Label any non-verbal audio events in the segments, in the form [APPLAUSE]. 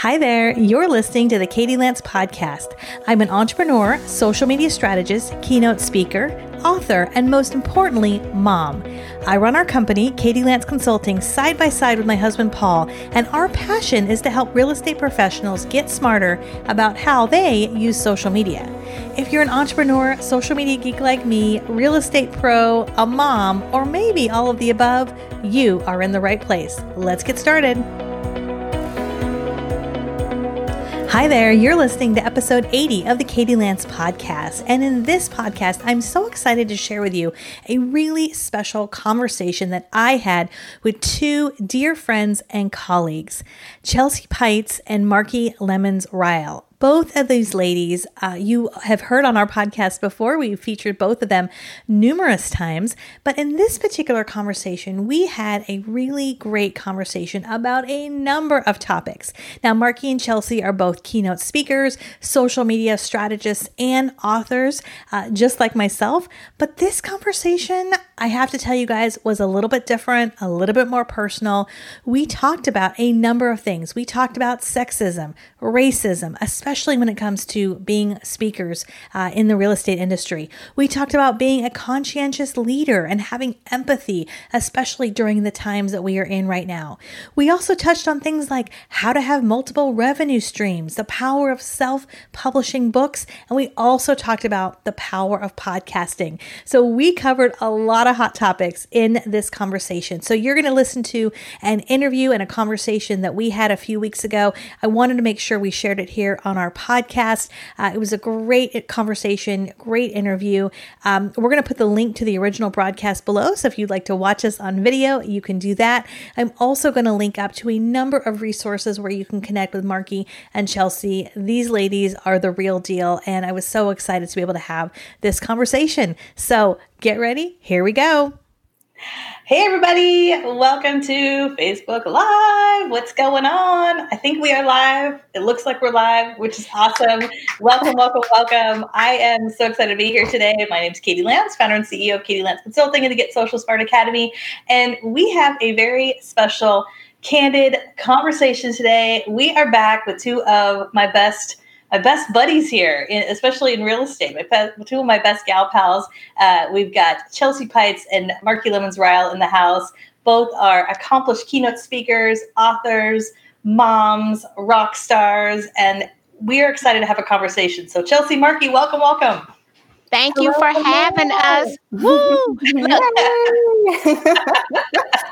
Hi there, you're listening to the Katie Lance podcast. I'm an entrepreneur, social media strategist, keynote speaker, author, and most importantly, mom. I run our company, Katie Lance Consulting, side by side with my husband Paul, and our passion is to help real estate professionals get smarter about how they use social media. If you're an entrepreneur, social media geek like me, real estate pro, a mom, or maybe all of the above, you are in the right place. Let's get started. Hi there, you're listening to episode 80 of the Katie Lance podcast. And in this podcast, I'm so excited to share with you a really special conversation that I had with two dear friends and colleagues, Chelsea Peitz and Marki Lemons-Ryhal both of these ladies uh, you have heard on our podcast before. We've featured both of them numerous times. But in this particular conversation, we had a really great conversation about a number of topics. Now, Marki and Chelsea are both keynote speakers, social media strategists, and authors, uh, just like myself. But this conversation, I have to tell you guys, was a little bit different, a little bit more personal. We talked about a number of things. We talked about sexism, racism, especially when it comes to being speakers uh, in the real estate industry. We talked about being a conscientious leader and having empathy, especially during the times that we are in right now. We also touched on things like how to have multiple revenue streams, the power of self publishing books, and we also talked about the power of podcasting. So we covered a lot of hot topics in this conversation. So you're going to listen to an interview and a conversation that we had a few weeks ago. I wanted to make sure we shared it here on our podcast. Uh, it was a great conversation, great interview. Um, we're going to put the link to the original broadcast below. So if you'd like to watch us on video, you can do that. I'm also going to link up to a number of resources where you can connect with Marki and Chelsea. These ladies are the real deal. And I was so excited to be able to have this conversation. So get ready. Here we go. Hey, everybody, welcome to Facebook Live. What's going on? I think we are live. It looks like we're live, which is awesome. Welcome, welcome, welcome. I am so excited to be here today. My name is Katie Lance, founder and CEO of Katie Lance Consulting and the Get Social Smart Academy. And we have a very special, candid conversation today. We are back with two of my best my best buddies here, especially in real estate. My two of my best gal pals. Uh, we've got Chelsea Peitz and Marki Lemons-Ryhal in the house. Both are accomplished keynote speakers, authors, moms, rock stars, and we are excited to have a conversation. So, Chelsea, Marki, welcome, welcome. Thank you for having us. [LAUGHS] Woo!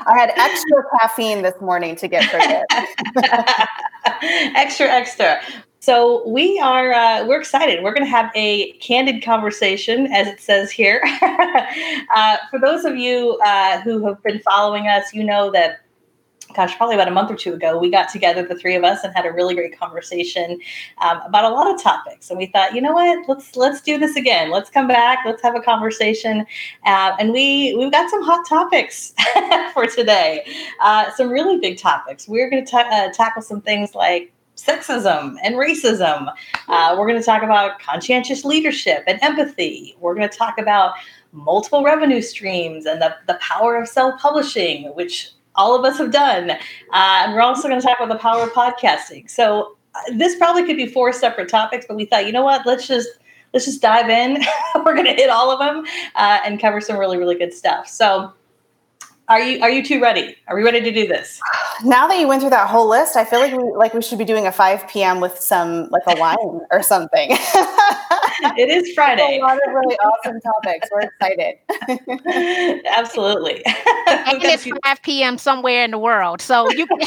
I had extra caffeine this morning to get prepared. [LAUGHS] extra, extra. So we are uh, we're excited. We're going to have a candid conversation, as it says here. [LAUGHS] uh, for those of you uh, who have been following us, you know that gosh, probably about a month or two ago, we got together, the three of us, and had a really great conversation um, about a lot of topics. And we thought, you know what, let's let's do this again. Let's come back. Let's have a conversation. Uh, and we we've got some hot topics [LAUGHS] for today. Uh, some really big topics. We're going to ta- uh, tackle some things like sexism and racism. Uh, we're going to talk about conscientious leadership and empathy. We're going to talk about multiple revenue streams and the, the power of self publishing, which all of us have done. Uh, and we're also going to talk about the power of podcasting. So uh, this probably could be four separate topics, but we thought, you know what? Let's just let's just dive in. [LAUGHS] we're going to hit all of them uh, and cover some really really good stuff. So are you are you two ready? Are we ready to do this? Now that you went through that whole list, I feel like we like we should be doing a 5 p.m. with some like a wine or something. [LAUGHS] it is [LAUGHS] Friday. a lot of really [LAUGHS] awesome topics. We're excited. [LAUGHS] Absolutely. and it's 5 p.m. somewhere in the world. So you can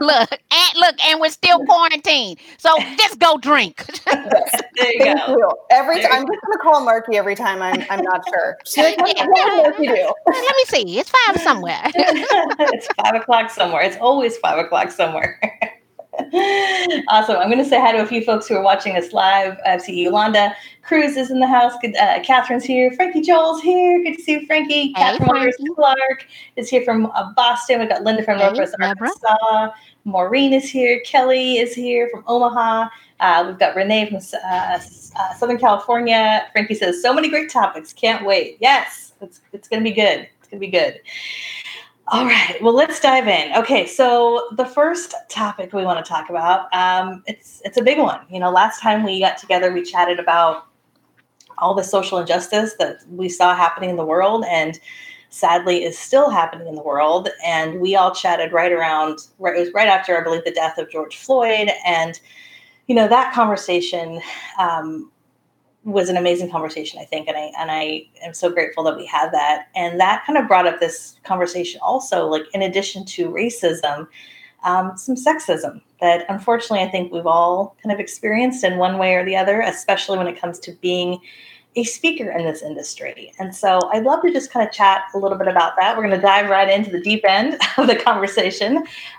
look and look, and we're still quarantined. So just go drink. yes. There you Thank go. You. Every time I'm just gonna call Marki every time I'm I'm not sure. She's like, yeah. Let me see. It's five somewhere. it's five o'clock somewhere. It's always five o'clock somewhere. [LAUGHS] awesome. I'm going to say hi to a few folks who are watching us live. I see Yolanda Cruz is in the house. Good, uh, Catherine's here. Frankie Joel's here. Good to see you, Frankie. Hey, Catherine Frankie. Clark is here from uh, Boston. We've got Linda from hey, Northwest Arkansas. Maureen is here. Kelly is here from Omaha. Uh, we've got Renee from uh, uh, Southern California. Frankie says, so many great topics. Can't wait. Yes, it's, it's going to be good. It's going to be good. All right. Well, let's dive in. Okay, so the first topic we want to talk about, um, it's it's a big one. You know, last time we got together, we chatted about all the social injustice that we saw happening in the world, and sadly is still happening in the world. And we all chatted right around. Right, it was right after, I believe, the death of George Floyd, and you know that conversation um, was an amazing conversation, I think, and I and I am so grateful that we had that. And that kind of brought up this conversation also, like in addition to racism, um, some sexism that unfortunately I think we've all kind of experienced in one way or the other, especially when it comes to being a speaker in this industry. And so I'd love to just kind of chat a little bit about that. We're going to dive right into the deep end [LAUGHS] of the conversation.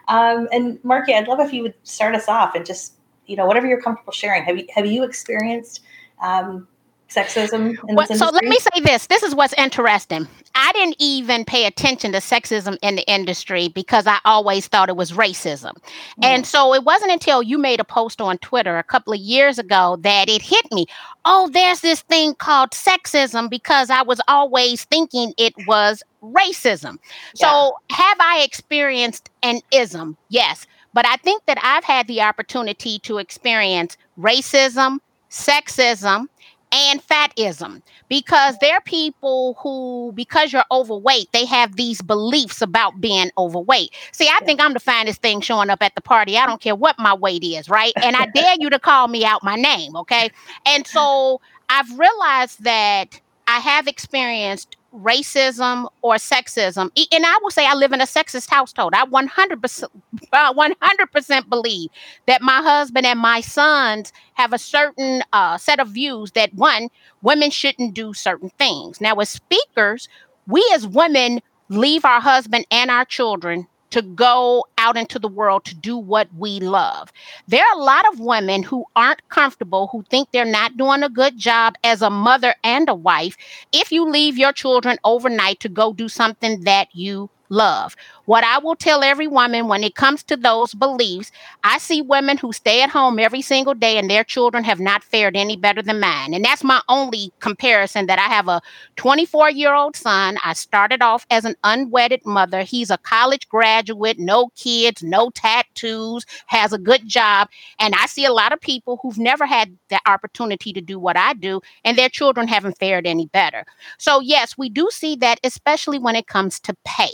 Um, and Marki, I'd love if you would start us off and just, you know, whatever you're comfortable sharing. Have you have you experienced um, sexism well, so let me say this. This is what's interesting. I didn't even pay attention to sexism in the industry because i always thought it was racism. Mm. and so it wasn't until you made a post on twitter a couple of years ago that it hit me. Oh there's this thing called sexism because i was always thinking it was racism. Yeah. so have i experienced an ism? Yes. But i think that i've had the opportunity to experience racism sexism, and fatism. Because there are people who because you're overweight they have these beliefs about being overweight. See i think i'm the finest thing showing up at the party. I don't care what my weight is right? And i dare you to call me out my name okay? And so i've realized that i have experienced racism or sexism. And I will say I live in a sexist household. I 100%, 100% believe that my husband and my sons have a certain uh, set of views that one, women shouldn't do certain things. Now, as speakers, we as women leave our husband and our children to go out into the world to do what we love. There are a lot of women who aren't comfortable, who think they're not doing a good job as a mother and a wife if you leave your children overnight to go do something that you love. What I will tell every woman when it comes to those beliefs, I see women who stay at home every single day and their children have not fared any better than mine. And that's my only comparison that I have a 24 year old son. I started off as an unwedded mother. He's a college graduate, no kids, no tattoos, has a good job. And I see a lot of people who've never had the opportunity to do what I do, and their children haven't fared any better. So, yes, we do see that, especially when it comes to pay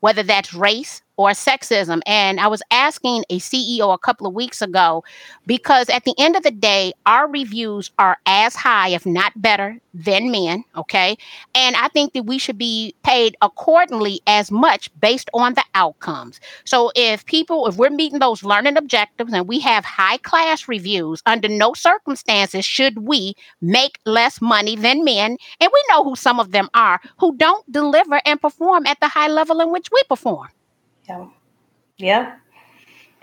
whether that's race or sexism. And I was asking a CEO a couple of weeks ago because at the end of the day, our reviews are as high, if not better, than men. Okay. And I think that we should be paid accordingly as much based on the outcomes. So if people, if we're meeting those learning objectives and we have high class reviews, under no circumstances should we make less money than men. And we know who some of them are who don't deliver and perform at the high level in which we perform. Yeah. Yeah.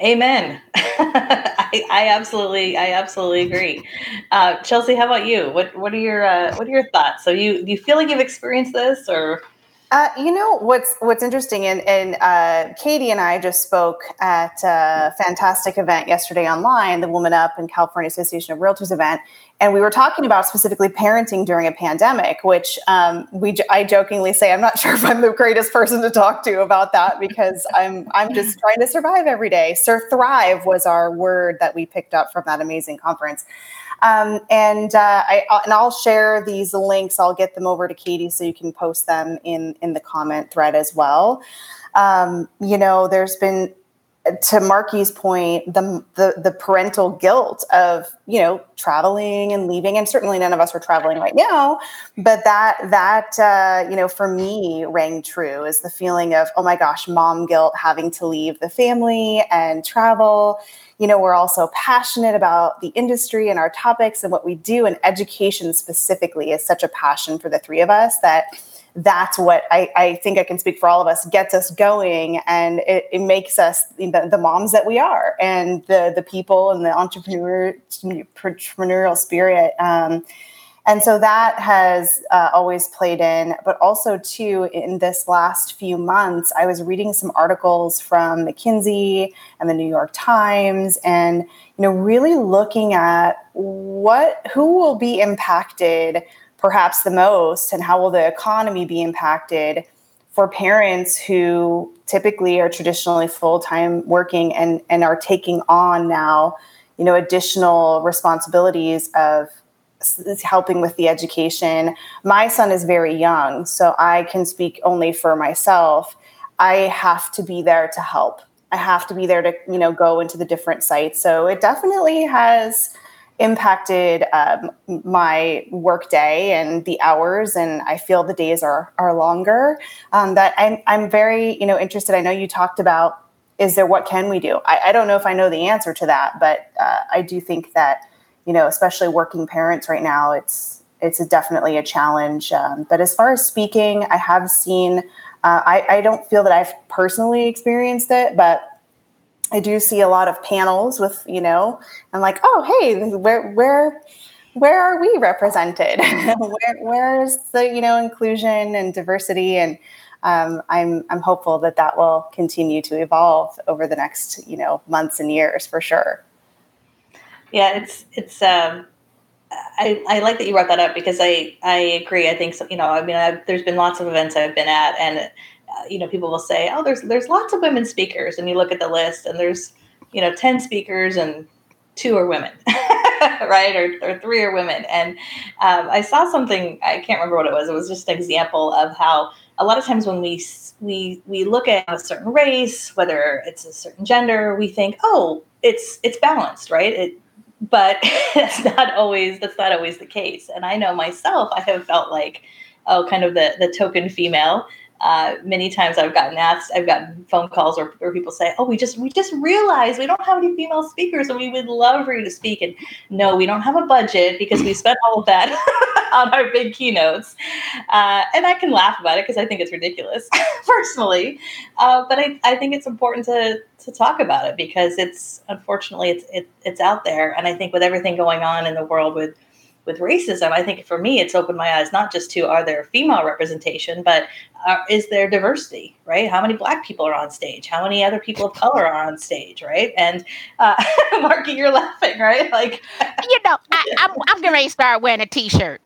Amen. [LAUGHS] I, I, absolutely, I absolutely agree. Uh, Chelsea, how about you? What What are your uh, What are your thoughts? So you do you feel like you've experienced this, or uh, you know what's what's interesting, and, and uh, Katie and I just spoke at a fantastic event yesterday online, the Woman Up and California Association of Realtors event, and we were talking about specifically parenting during a pandemic. Which um, we I jokingly say I'm not [LAUGHS] sure if I'm the greatest person to talk to about that because I'm I'm just trying to survive every day. Sir, thrive was our word that we picked up from that amazing conference. Um, and uh, I and I'll share these links. I'll get them over to Katie so you can post them in in the comment thread as well. Um, you know, there's been to Marki's point, the, the the parental guilt of you know traveling and leaving, and certainly none of us are traveling right now. But that that uh, you know for me rang true is the feeling of oh my gosh, mom guilt having to leave the family and travel you know, we're also passionate about the industry and our topics and what we do, and education specifically is such a passion for the three of us that that's what I, I think I can speak for all of us gets us going and it, it makes us the, the, moms that we are and the the people and the entrepreneur entrepreneurial spirit. Um, and so that has uh, always played in but also too in this last few months i was reading some articles from mckinsey and the new york times and you know really looking at what who will be impacted perhaps the most and how will the economy be impacted for parents who typically are traditionally full-time working and and are taking on now you know additional responsibilities of helping with the education? My son is very young so i can speak only for myself. I have to be there to help. I have to be there to you know go into the different sites. So it definitely has impacted um, my work day and the hours and i feel the days are are longer. Um, that I'm, I'm very you know interested. I know you talked about is there what can we do? I, I don't know if i know the answer to that but uh, i do think that you know especially working parents right now it's it's a definitely a challenge. Um, but as far as speaking i have seen uh, I, I don't feel that i've personally experienced it but I do see a lot of panels with, you know, I'm like, oh, hey, where, where, where are we represented? [LAUGHS] where, where's the, you know, inclusion and diversity? And um, I'm, I'm hopeful that that will continue to evolve over the next, you know, months and years for sure. Yeah, it's, it's, um, I, I like that you brought that up because I, I agree. I think, so, you know, I mean, I've, there's been lots of events I've been at and you know, people will say, "Oh, there's there's lots of women speakers," and you look at the list, and there's you know ten speakers and two are women, [LAUGHS] right? Or, or three are women. And um, I saw something I can't remember what it was. It was just an example of how a lot of times when we we we look at a certain race, whether it's a certain gender, we think, "Oh, it's it's balanced, right?" It but [LAUGHS] that's not always that's not always the case. And I know myself, I have felt like oh, kind of the the token female uh, many times I've gotten asked, I've gotten phone calls or, or people say, "Oh, we just we just realized we don't have any female speakers, and we would love for you to speak." And no, we don't have a budget because we spent all of that [LAUGHS] on our big keynotes. Uh, and I can laugh about it because I think it's ridiculous [LAUGHS] personally, uh, but I, I think it's important to to talk about it because it's unfortunately it's it, it's out there, and I think with everything going on in the world with with racism, I think for me, it's opened my eyes not just to are there female representation, but uh, is there diversity, right? How many black people are on stage? How many other people of color are on stage, right? And uh, [LAUGHS] Marki, you're laughing, right? [LAUGHS] Like, you know, I, [LAUGHS] I'm, I'm going to start wearing a t-shirt.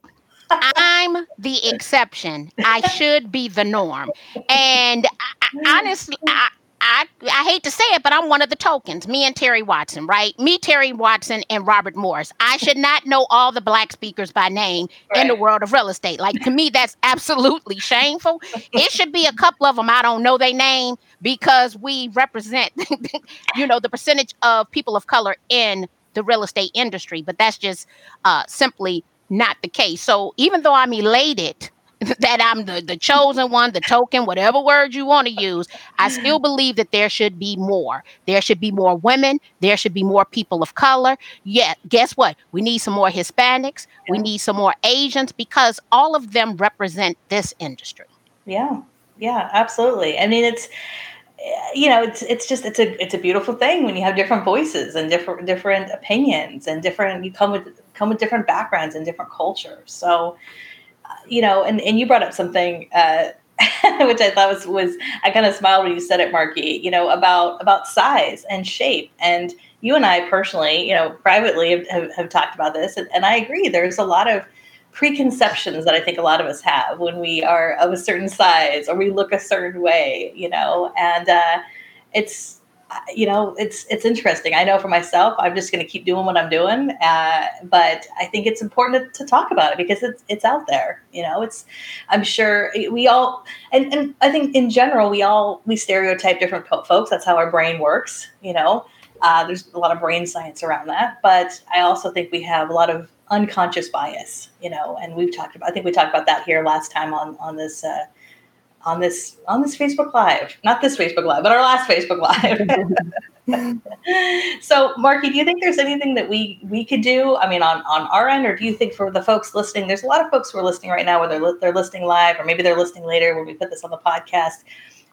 I'm the exception. I should be the norm. And I, honestly, I, I, I hate to say it, but I'm one of the tokens. Me and Terry Watson, right? Me, Terry Watson, and Robert Morris. I should not know all the black speakers by name right. in the world of real estate. Like to me, that's absolutely shameful. It should be a couple of them I don't know their name because we represent, [LAUGHS] you know, the percentage of people of color in the real estate industry. But that's just uh, simply not the case. So even though I'm elated that I'm the, the chosen one, the token, whatever word you want to use, I still [SIGHS] believe that there should be more. There should be more women. There should be more people of color. Yeah, guess what? We need some more Hispanics. Yeah. We need some more Asians because all of them represent this industry. Yeah, yeah, absolutely. I mean, it's you know it's it's just it's a it's a beautiful thing when you have different voices and different different opinions and different you come with come with different backgrounds and different cultures so you know, and, and you brought up something uh, [LAUGHS] which I thought was was I kind of smiled when you said it, Marki. You know about about size and shape, and you and I personally, you know, privately have, have, have talked about this, and, and I agree. There's a lot of preconceptions that I think a lot of us have when we are of a certain size or we look a certain way, you know, and uh, it's you know, it's it's interesting. I know for myself, I'm just going to keep doing what I'm doing, uh, but I think it's important to, to, talk about it because it's it's out there. You know, it's I'm sure we all, and and I think in general we all we stereotype different folks. That's how our brain works. You know, uh, there's a lot of brain science around that, but I also think we have a lot of unconscious bias. You know, and we've talked about. I think we talked about that here last time on on this. Uh, on this on this Facebook Live. Not this Facebook Live, but our last Facebook Live. [LAUGHS] so, Marki, do you think there's anything that we we could do? I mean, on on our end, or do you think for the folks listening, there's a lot of folks who are listening right now, whether they're, they're listening live or maybe they're listening later when we put this on the podcast,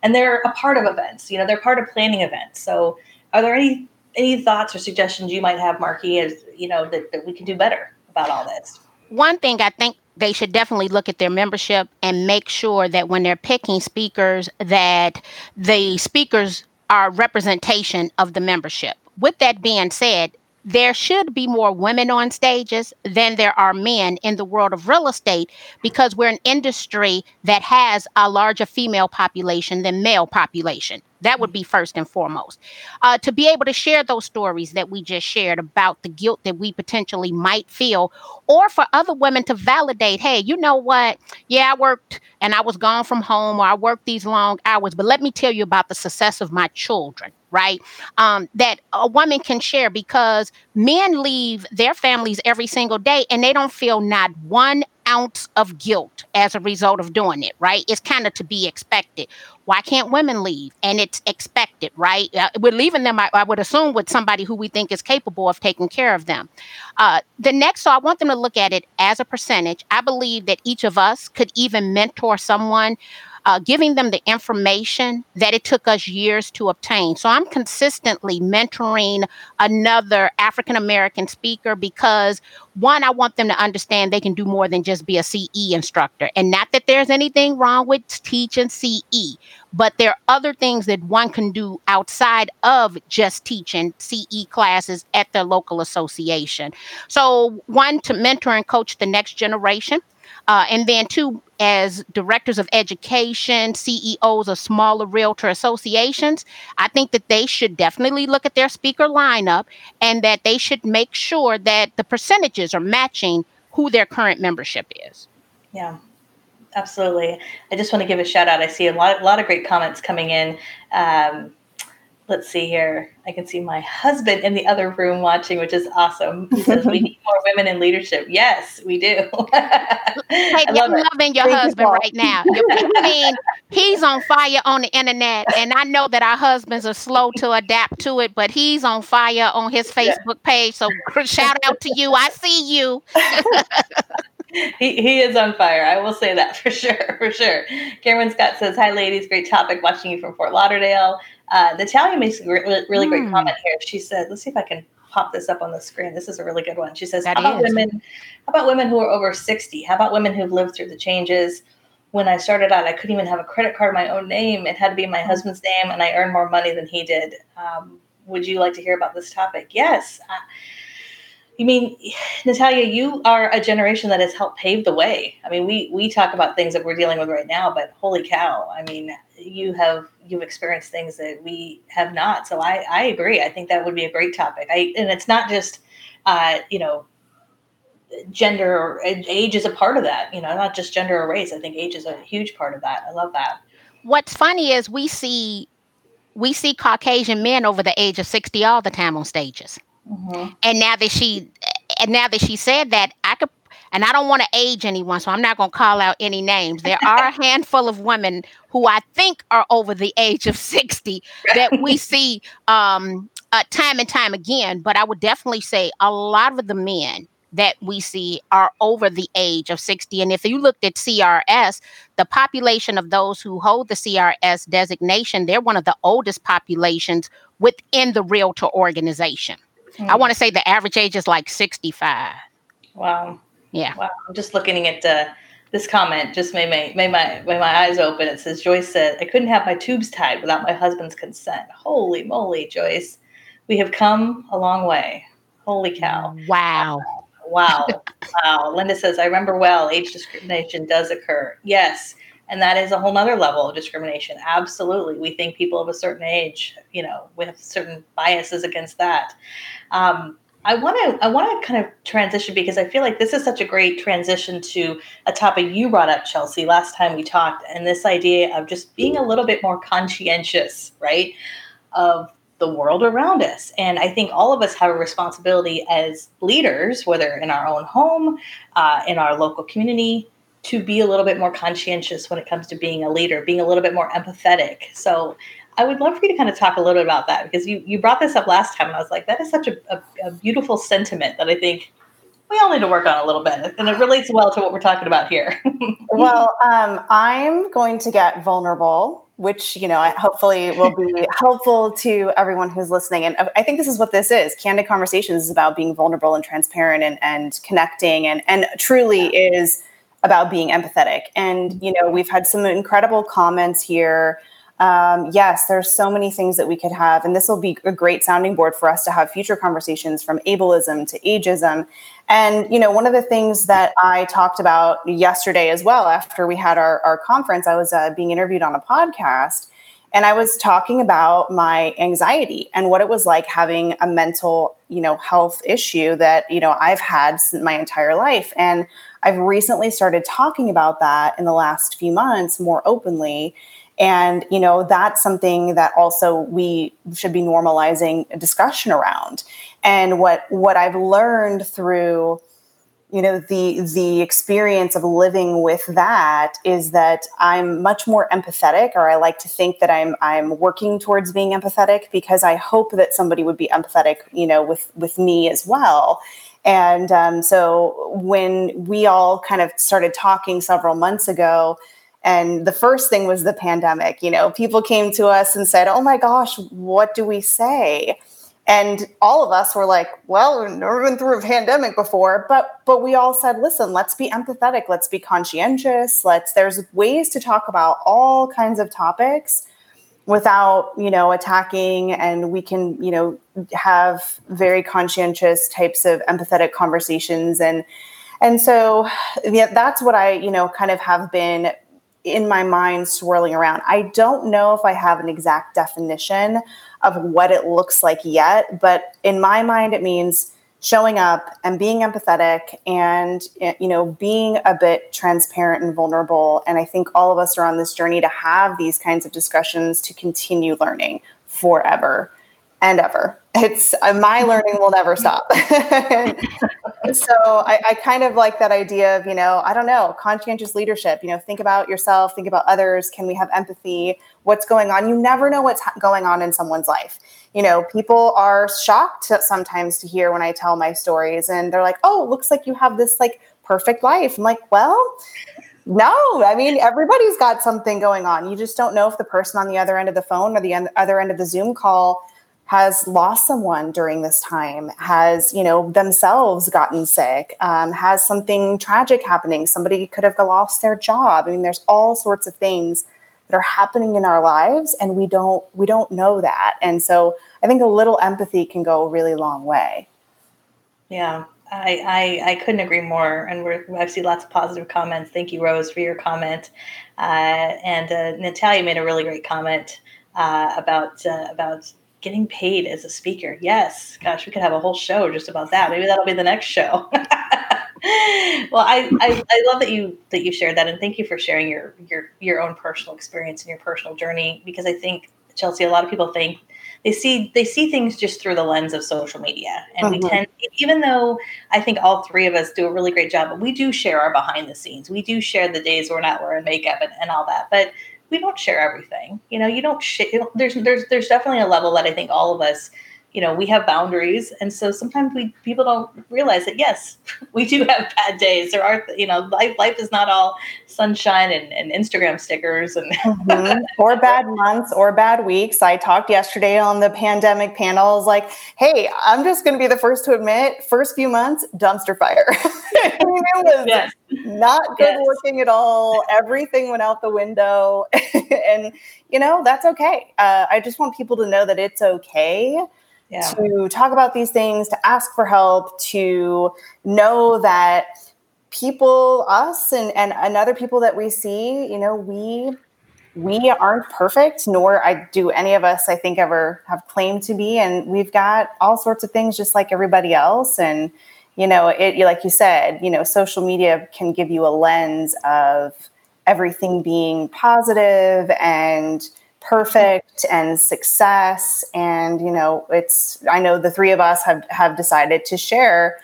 and they're a part of events. You know, they're part of planning events. So, are there any any thoughts or suggestions you might have, Marki, as you know that, that we can do better about all this? One thing I think they should definitely look at their membership and make sure that when they're picking speakers that the speakers are representation of the membership. With that being said there should be more women on stages than there are men in the world of real estate because we're an industry that has a larger female population than male population. That would be first and foremost. Uh, to be able to share those stories that we just shared about the guilt that we potentially might feel, or for other women to validate, hey, you know what? Yeah, I worked and I was gone from home, or I worked these long hours, but let me tell you about the success of my children right? Um, that a woman can share because men leave their families every single day and they don't feel not one ounce of guilt as a result of doing it, right? It's kind of to be expected. Why can't women leave? And it's expected, right? Uh, we're leaving them, I, I, would assume, with somebody who we think is capable of taking care of them. Uh, the next, so I want them to look at it as a percentage. I believe that each of us could even mentor someone uh, giving them the information that it took us years to obtain. So I'm consistently mentoring another African American speaker because one, I want them to understand they can do more than just be a CE instructor. And not that there's anything wrong with teaching CE, but there are other things that one can do outside of just teaching CE classes at their local association. So, one, to mentor and coach the next generation. Uh, and then two, as directors of education, CEOs of smaller realtor associations, I think that they should definitely look at their speaker lineup and that they should make sure that the percentages are matching who their current membership is. Yeah, absolutely. I just want to give a shout out. I see a lot, a lot of great comments coming in. Um, let's see here. I can see my husband in the other room watching, which is awesome. He says, We need more women in leadership. Yes, we do. [LAUGHS] hey, you're loving your Thank husband you, right now. I mean, he's on fire on the internet. And I know that our husbands are slow to adapt to it, but he's on fire on his Facebook page. So shout out to you. I see you. [LAUGHS] he, he is on fire. I will say that for sure, for sure. Cameron Scott says, "Hi, ladies. Great topic. Watching you from Fort Lauderdale." Uh, Natalia makes a really, really mm. great hmm. comment here. She said, "Let's see if I can pop this up on the screen. This is a really good one." She says, that "How about women? How about women who are over sixty? How about women who've lived through the changes?" When I started out, I couldn't even have a credit card in my own name. It had to be my hmm. husband's name, and I earned more money than he did. Um, would you like to hear about this topic? Yes. Uh, you mean, [SIGHS] Natalia, you are a generation that has helped pave the way. I mean, we we talk about things that we're dealing with right now, but holy cow! I mean, you have you've experienced things that we have not. So I I agree. I think that would be a great topic. I and it's not just uh, you know gender or age is a part of that. You know, not just gender or race. I think age is a huge part of that. I love that. What's funny is we see we see Caucasian men over the age of sixty all the time on stages. Mm-hmm. And now that she and now that she said that, I could and I don't want to age anyone, so I'm not going to call out any names. There are a [LAUGHS] handful of women who I think are over the age of 60 that we [LAUGHS] see um, uh, time and time again. But I would definitely say a lot of the men that we see are over the age of 60. And if you looked at CRS, the population of those who hold the CRS designation, they're one of the oldest populations within the realtor organization. Mm. I want to say the average age is like 65. Wow. Yeah. Wow. I'm just looking at uh, this comment, just made my, made, my, made my eyes open. It says, Joyce said, I couldn't have my tubes tied without my husband's consent. Holy moly, Joyce. We have come a long way. Holy cow. Wow. Wow. wow. Linda says, I remember well, age discrimination does occur. Yes. And that is a whole nother level of discrimination. Absolutely. We think people of a certain age, you know, with certain biases against that. Um, I want to I want to kind of transition because I feel like this is such a great transition to a topic you brought up, Chelsea, last time we talked, and this idea of just being a little bit more conscientious, right, of the world around us. And I think all of us have a responsibility as leaders, whether in our own home, uh, in our local community, to be a little bit more conscientious when it comes to being a leader, being a little bit more empathetic. So I would love for you to kind of talk a little bit about that because you, you brought this up last time and I was like, that is such a, a, a beautiful sentiment that I think we all need to work on a little bit. And it relates well to what we're talking about here. [LAUGHS] well, um, I'm going to get vulnerable which you know hopefully will be [LAUGHS] helpful to everyone who's listening and i think this is what this is candid conversations is about being vulnerable and transparent and, and connecting and, and truly is about being empathetic and you know we've had some incredible comments here um, yes, there's so many things that we could have, and this will be a great sounding board for us to have future conversations from ableism to ageism. And you know, one of the things that I talked about yesterday as well, after we had our, our conference, I was uh, being interviewed on a podcast, and I was talking about my anxiety and what it was like having a mental, you know, health issue that you know I've had my entire life, and I've recently started talking about that in the last few months more openly and you know that's something that also we should be normalizing a discussion around. And what what i've learned through you know the the experience of living with that is that i'm much more empathetic or i like to think that i'm i'm working towards being empathetic because i hope that somebody would be empathetic you know with with me as well. And um, so when we all kind of started talking several months ago and the first thing was the pandemic. You know, people came to us and said, Oh my gosh, what do we say? And all of us were like, well, we've never been through a pandemic before, but but we all said, listen, let's be empathetic, let's be conscientious, let's there's ways to talk about all kinds of topics without, you know, attacking and we can, you know, have very conscientious types of empathetic conversations and and so yeah, that's what I, you know, kind of have been in my mind swirling around. I don't know if I have an exact definition of what it looks like yet, but in my mind, it means showing up and being empathetic and eh, you know being a bit transparent and vulnerable and i think all of us are on this journey to have these kinds of discussions to continue learning forever and ever. It's uh, my learning will never stop. [LAUGHS] so I, I, kind of like that idea of, you know, I don't know, conscientious leadership, you know, think about yourself, think about others. Can we have empathy? What's going on? You never know what's going on in someone's life. You know, people are shocked sometimes to hear when I tell my stories and they're like, oh, looks like you have this like perfect life. I'm like, well, no, I mean, everybody's got something going on. You just don't know if the person on the other end of the phone or the other end of the Zoom call has lost someone during this time, has, you know, themselves gotten sick, um, has something tragic happening. Somebody could have lost their job. I mean, there's all sorts of things that are happening in our lives and we don't we don't know that. And so I think a little empathy can go a really long way. Yeah, I, I, I couldn't agree more. And we're, I've seen lots of positive comments. Thank you, Rose, for your comment. Uh, and uh, Natalia made a really great comment uh, about uh, about getting paid as a speaker. Yes, gosh, we could have a whole show just about that. Maybe that'll be the next show. [LAUGHS] well, I, I, I love that you that you shared that, and thank you for sharing your your your own personal experience and your personal journey. Because I think Chelsea, a lot of people think they see they see things just through the lens of social media, and mm-hmm. we tend, even though I think all three of us do a really great job, but we do share our behind the scenes. We do share the days we're not wearing makeup and, and all that, but we don't share everything. You know, you don't share. There's there's there's definitely a level that I think all of us you know we have boundaries and so sometimes we people don't realize that yes [LAUGHS] we do have bad days. There are you know life life is not all sunshine and, and instagram stickers and mm-hmm. or bad [LAUGHS] months or bad weeks. I talked yesterday on the pandemic panel. I was like hey i'm just going to be the first to admit first few months dumpster fire. [LAUGHS] It was yes. not good yes. working at all. Everything went out the window. And you know that's okay. Uh, i just want people to know that it's okay yeah. to talk about these things, to ask for help, to know that people, us and, and, and other people that we see, you know, we we aren't perfect, nor I do any of us, I think, ever have claimed to be. And we've got all sorts of things just like everybody else. And, you know, it like you said, you know, social media can give you a lens of everything being positive and perfect and success. And you know it's i know the three of us have have decided to share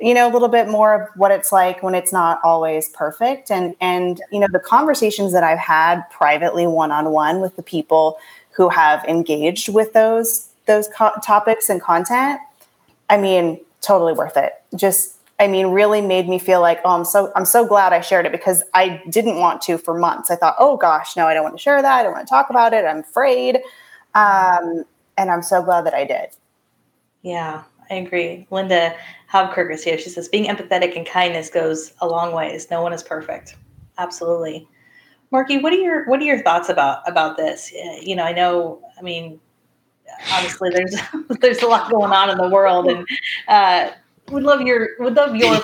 you know a little bit more of what it's like when it's not always perfect. And and you know the conversations that i've had privately one-on-one with the people who have engaged with those those co- topics and content i mean totally worth it. Just I mean, really made me feel like, oh, I'm so I'm so glad I shared it because I didn't want to for months. I thought, oh gosh, no, I don't want to share that. I don't want to talk about it. I'm afraid, um, and I'm so glad that I did. Yeah, I agree. Linda Hobkirk is here. She says being empathetic and kindness goes a long ways. No one is perfect. Absolutely. Marki, what are your what are your thoughts about about this? You know, I know. I mean, obviously, there's [LAUGHS] there's a lot going on in the world, and uh, would love your would love your. [LAUGHS]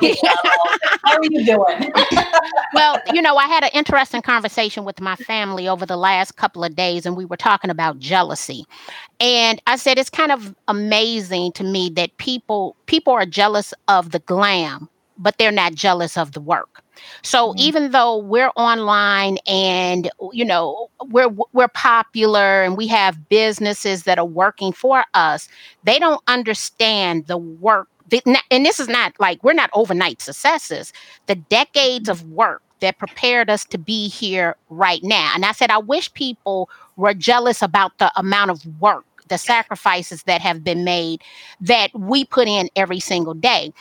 How are you doing? [LAUGHS] well, you know, I had an interesting conversation with my family over the last couple of days, and we were talking about jealousy. And I said it's kind of amazing to me that people people are jealous of the glam, but they're not jealous of the work. So mm-hmm. even though we're online and you know we're we're popular and we have businesses that are working for us, they don't understand the work and this is not like we're not overnight successes, the decades of work that prepared us to be here right now. And I said, I wish people were jealous about the amount of work, the sacrifices that have been made that we put in every single day.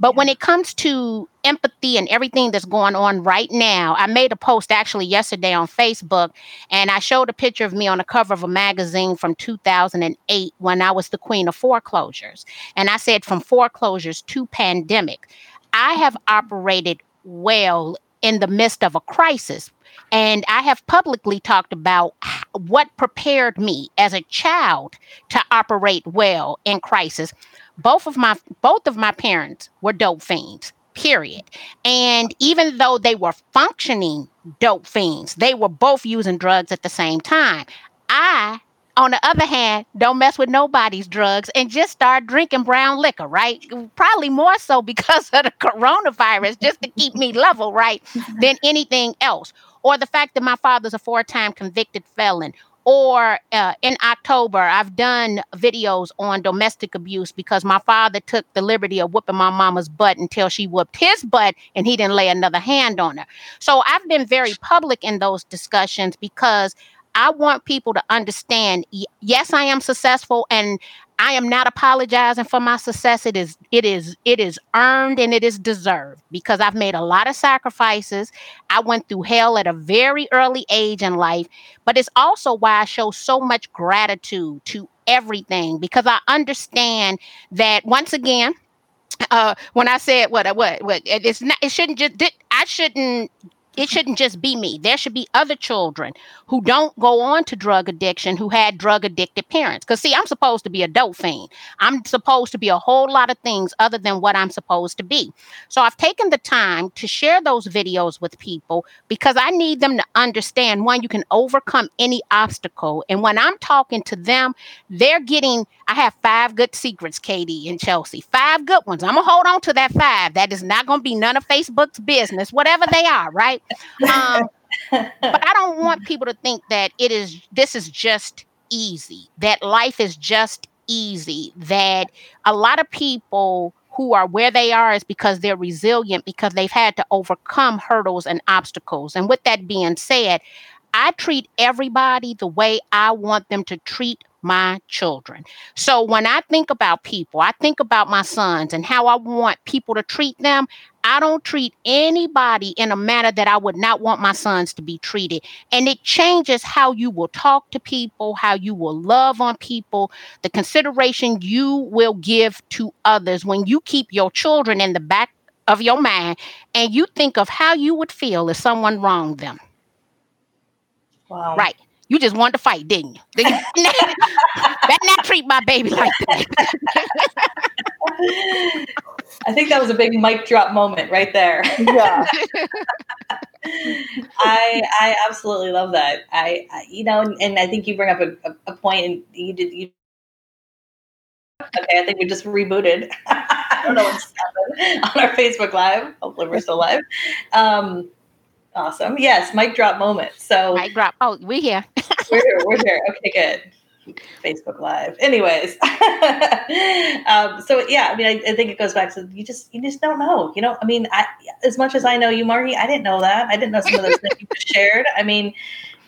But when it comes to empathy and everything that's going on right now, I made a post actually yesterday on Facebook and I showed a picture of me on the cover of a magazine from 2008 when I was the queen of foreclosures. And I said, from foreclosures to pandemic, I have operated well in the midst of a crisis. And I have publicly talked about what prepared me as a child to operate well in crisis both of my both of my parents were dope fiends period. And even though they were functioning dope fiends they were both using drugs at the same time. I on the other hand don't mess with nobody's drugs and just start drinking brown liquor right? Probably more so [LAUGHS] because of the coronavirus just to keep me level right [LAUGHS] than anything else. Or the fact that my father's a four-time convicted felon or uh, in October, I've done videos on domestic abuse because my father took the liberty of whooping my mama's butt until she whooped his butt and he didn't lay another hand on her. So I've been very public in those discussions because I want people to understand yes, I am successful and I am not apologizing for my success. It is it is it is earned and it is deserved because I've made a lot of sacrifices. I went through hell at a very early age in life, but it's also why I show so much gratitude to everything because I understand that once again uh when I said what what what it's not it shouldn't just I shouldn't it shouldn't just be me. There should be other children who don't go on to drug addiction who had drug addicted parents. Because, see, I'm supposed to be a dope fiend. I'm supposed to be a whole lot of things other than what I'm supposed to be. So I've taken the time to share those videos with people because I need them to understand one, you can overcome any obstacle. And when I'm talking to them, they're getting, I have five good secrets, Katie and Chelsea, five good ones. I'm going to hold on to that five. That is not going to be none of Facebook's business, whatever they are, right? Um, but I don't want [LAUGHS] people to think that it is this is just easy, that life is just easy, that a lot of people who are where they are is because they're resilient because they've had to overcome hurdles and obstacles. And with that being said, I treat everybody the way I want them to treat my children. So when I think about people, I think about my sons and how I want people to treat them. I don't treat anybody in a manner that I would not want my sons to be treated. And it changes how you will talk to people, how you will love on people, the consideration you will give to others when you keep your children in the back of your mind and you think of how you would feel if someone wronged them. Wow. Right. You just wanted to fight, didn't you? [LAUGHS] [LAUGHS] Better not treat my baby like that. I think that was a big mic drop moment right there. Yeah. [LAUGHS] I I absolutely love that. I, I, you know, and, and, I think you bring up a, a, a point, and you did you. Okay, I think we just rebooted. I don't know what's happened on our Facebook Live. Hopefully, we're still live. Um, awesome. Yes, mic drop moment. So mic drop. Oh, we here. [LAUGHS] we're here. We're here. Okay, good. Facebook Live. Anyways, [LAUGHS] um, so yeah, I mean, I, I, think it goes back to you just you just don't know. You know, I mean, I, as much as I know you, Margie, I didn't know that. I didn't know some of those things you just [LAUGHS] shared. I mean,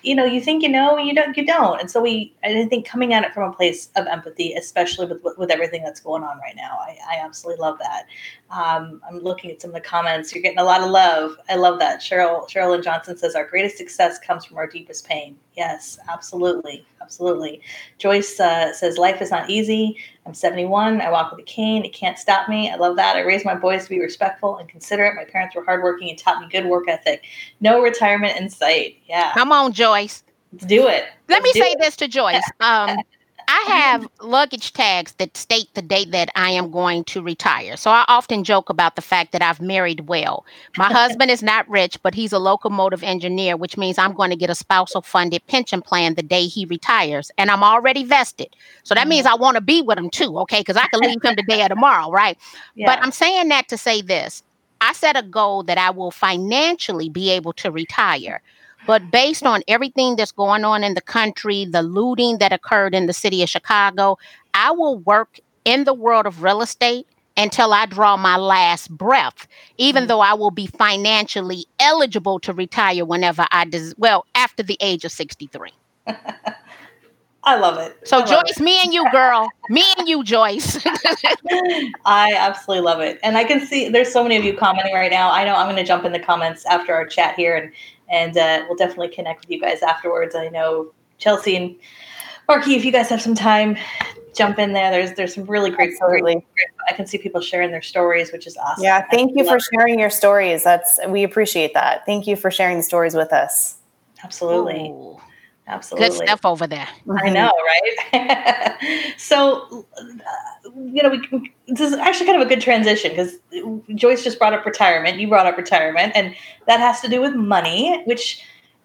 you know, you think you know, you don't, you don't. And so we, I think coming at it from a place of empathy, especially with with everything that's going on right now, I, I absolutely love that. Um, I'm looking at some of the comments. You're getting a lot of love. I love that. Cheryl Cheryl and Johnson says our greatest success comes from our deepest pain. Yes, absolutely, absolutely. Joyce uh, says life is not easy. I'm 71. I walk with a cane. It can't stop me. I love that. I raised my boys to be respectful and considerate. My parents were hardworking and taught me good work ethic. No retirement in sight. Yeah. Come on, Joyce. Let's do it. Let Let's me say it. this to Joyce. [LAUGHS] Um, I have luggage tags that state the date that I am going to retire. So I often joke about the fact that I've married well. My [LAUGHS] husband is not rich, but he's a locomotive engineer, which means I'm going to get a spousal funded pension plan the day he retires. And I'm already vested. So that means I want to be with him too, okay? Because I can leave him today or tomorrow, right? Yeah. But I'm saying that to say this I set a goal that I will financially be able to retire. But based on everything that's going on in the country, the looting that occurred in the city of Chicago, I will work in the world of real estate until I draw my last breath, even Mm. though I will be financially eligible to retire whenever I des- well, after the age of 63. [LAUGHS] I love it. So love Joyce, me and you, girl. Me and you, Joyce. [LAUGHS] I absolutely love it. And I can see there's so many of you commenting right now. I know I'm going to jump in the comments after our chat here and and uh, we'll definitely connect with you guys afterwards. I know Chelsea and Marki, if you guys have some time, jump in there. There's there's some really great, great Absolutely. I can see people sharing their stories, which is awesome. Yeah, thank you for love sharing your stories. That's we appreciate that. Thank you for sharing the stories with us. Absolutely. Ooh, Absolutely. good stuff over there. I know, right? [LAUGHS] so, uh, you know, we can, this is actually kind of a good transition because Joyce just brought up retirement. You brought up retirement, and that has to do with money, which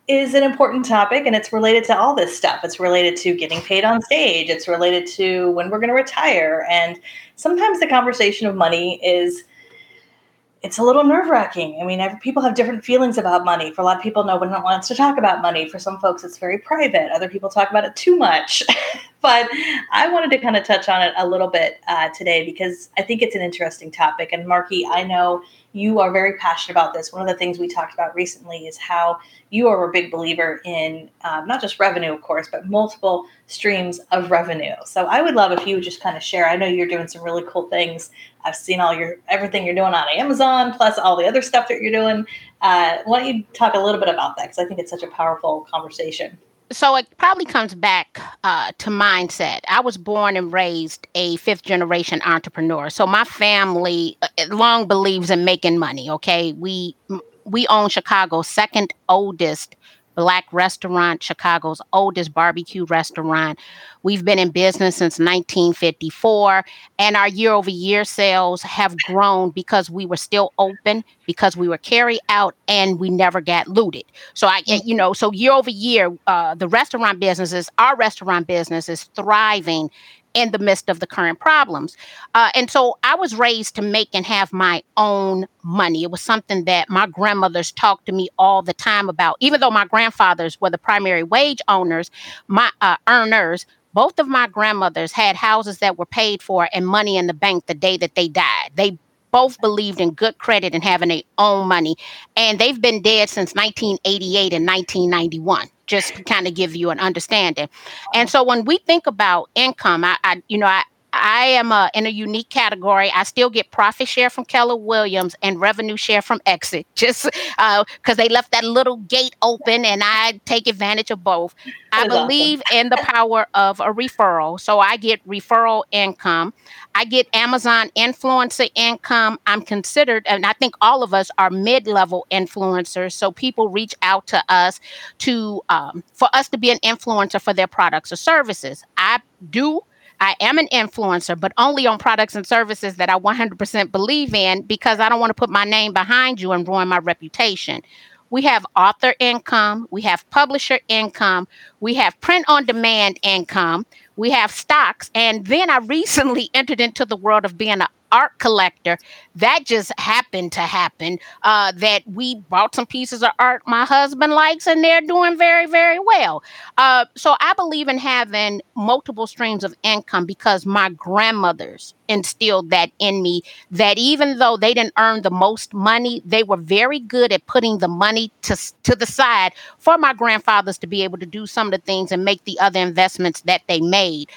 is an important topic, and it's related to all this stuff. It's related to getting paid on stage. It's related to when we're going to retire, and sometimes the conversation of money is it's a little nerve wracking. I mean, people have different feelings about money. For a lot of people, no one wants to talk about money. For some folks, it's very private. Other people talk about it too much. [LAUGHS] [LAUGHS] but I wanted to kind of touch on it a little bit uh, today because I think it's an interesting topic. And Marki, I know you are very passionate about this. One of the things we talked about recently is how you are a big believer in um, not just revenue, of course, but multiple streams of revenue. So I would love if you would just kind of share. I know you're doing some really cool things. I've seen all your everything you're doing on Amazon, plus all the other stuff that you're doing. Uh, why don't you talk a little bit about that? Because I think it's such a powerful conversation. So it probably comes back uh, to mindset. I was born and raised a fifth generation entrepreneur. So my family uh, long believes in making money. Okay, we we own Chicago's second oldest black restaurant, Chicago's oldest barbecue restaurant. We've been in business since 1954, and our year over year sales have grown because we were still open, because we were carry out, and we never got looted. So I, you know, so year over year, uh, the restaurant businesses, our restaurant business is thriving in the midst of the current problems. Uh, and so I was raised to make and have my own money. It was something that my grandmothers talked to me all the time about. Even though my grandfathers were the primary wage owners, my uh, earners, both of my grandmothers had houses that were paid for and money in the bank the day that they died. They both believed in good credit and having their own money. And they've been dead since 1988 and 1991, just kind of give you an understanding. And so when we think about income, I, I you know, I, I am uh, in a unique category. I still get profit share from Keller Williams and revenue share from Exit, [LAUGHS] just because they left that little gate open, and I take advantage of both. I That's awesome. believe in the power of a referral, so I get referral income. I get Amazon influencer income. I'm considered, and I think all of us are mid-level influencers. So people reach out to us to um, for us to be an influencer for their products or services. I do I am an influencer, but only on products and services that I 100% believe in because I don't want to put my name behind you and ruin my reputation. We have author income, we have publisher income, we have print on demand income, we have stocks, and then I recently [LAUGHS] entered into the world of being an art collector. That just happened to happen. Uh, that we bought some pieces of art my husband likes, and they're doing very, very well. Uh, so I believe in having multiple streams of income because my grandmothers instilled that in me. That even though they didn't earn the most money, they were very good at putting the money to to the side for my grandfathers to be able to do some of the things and make the other investments that they made.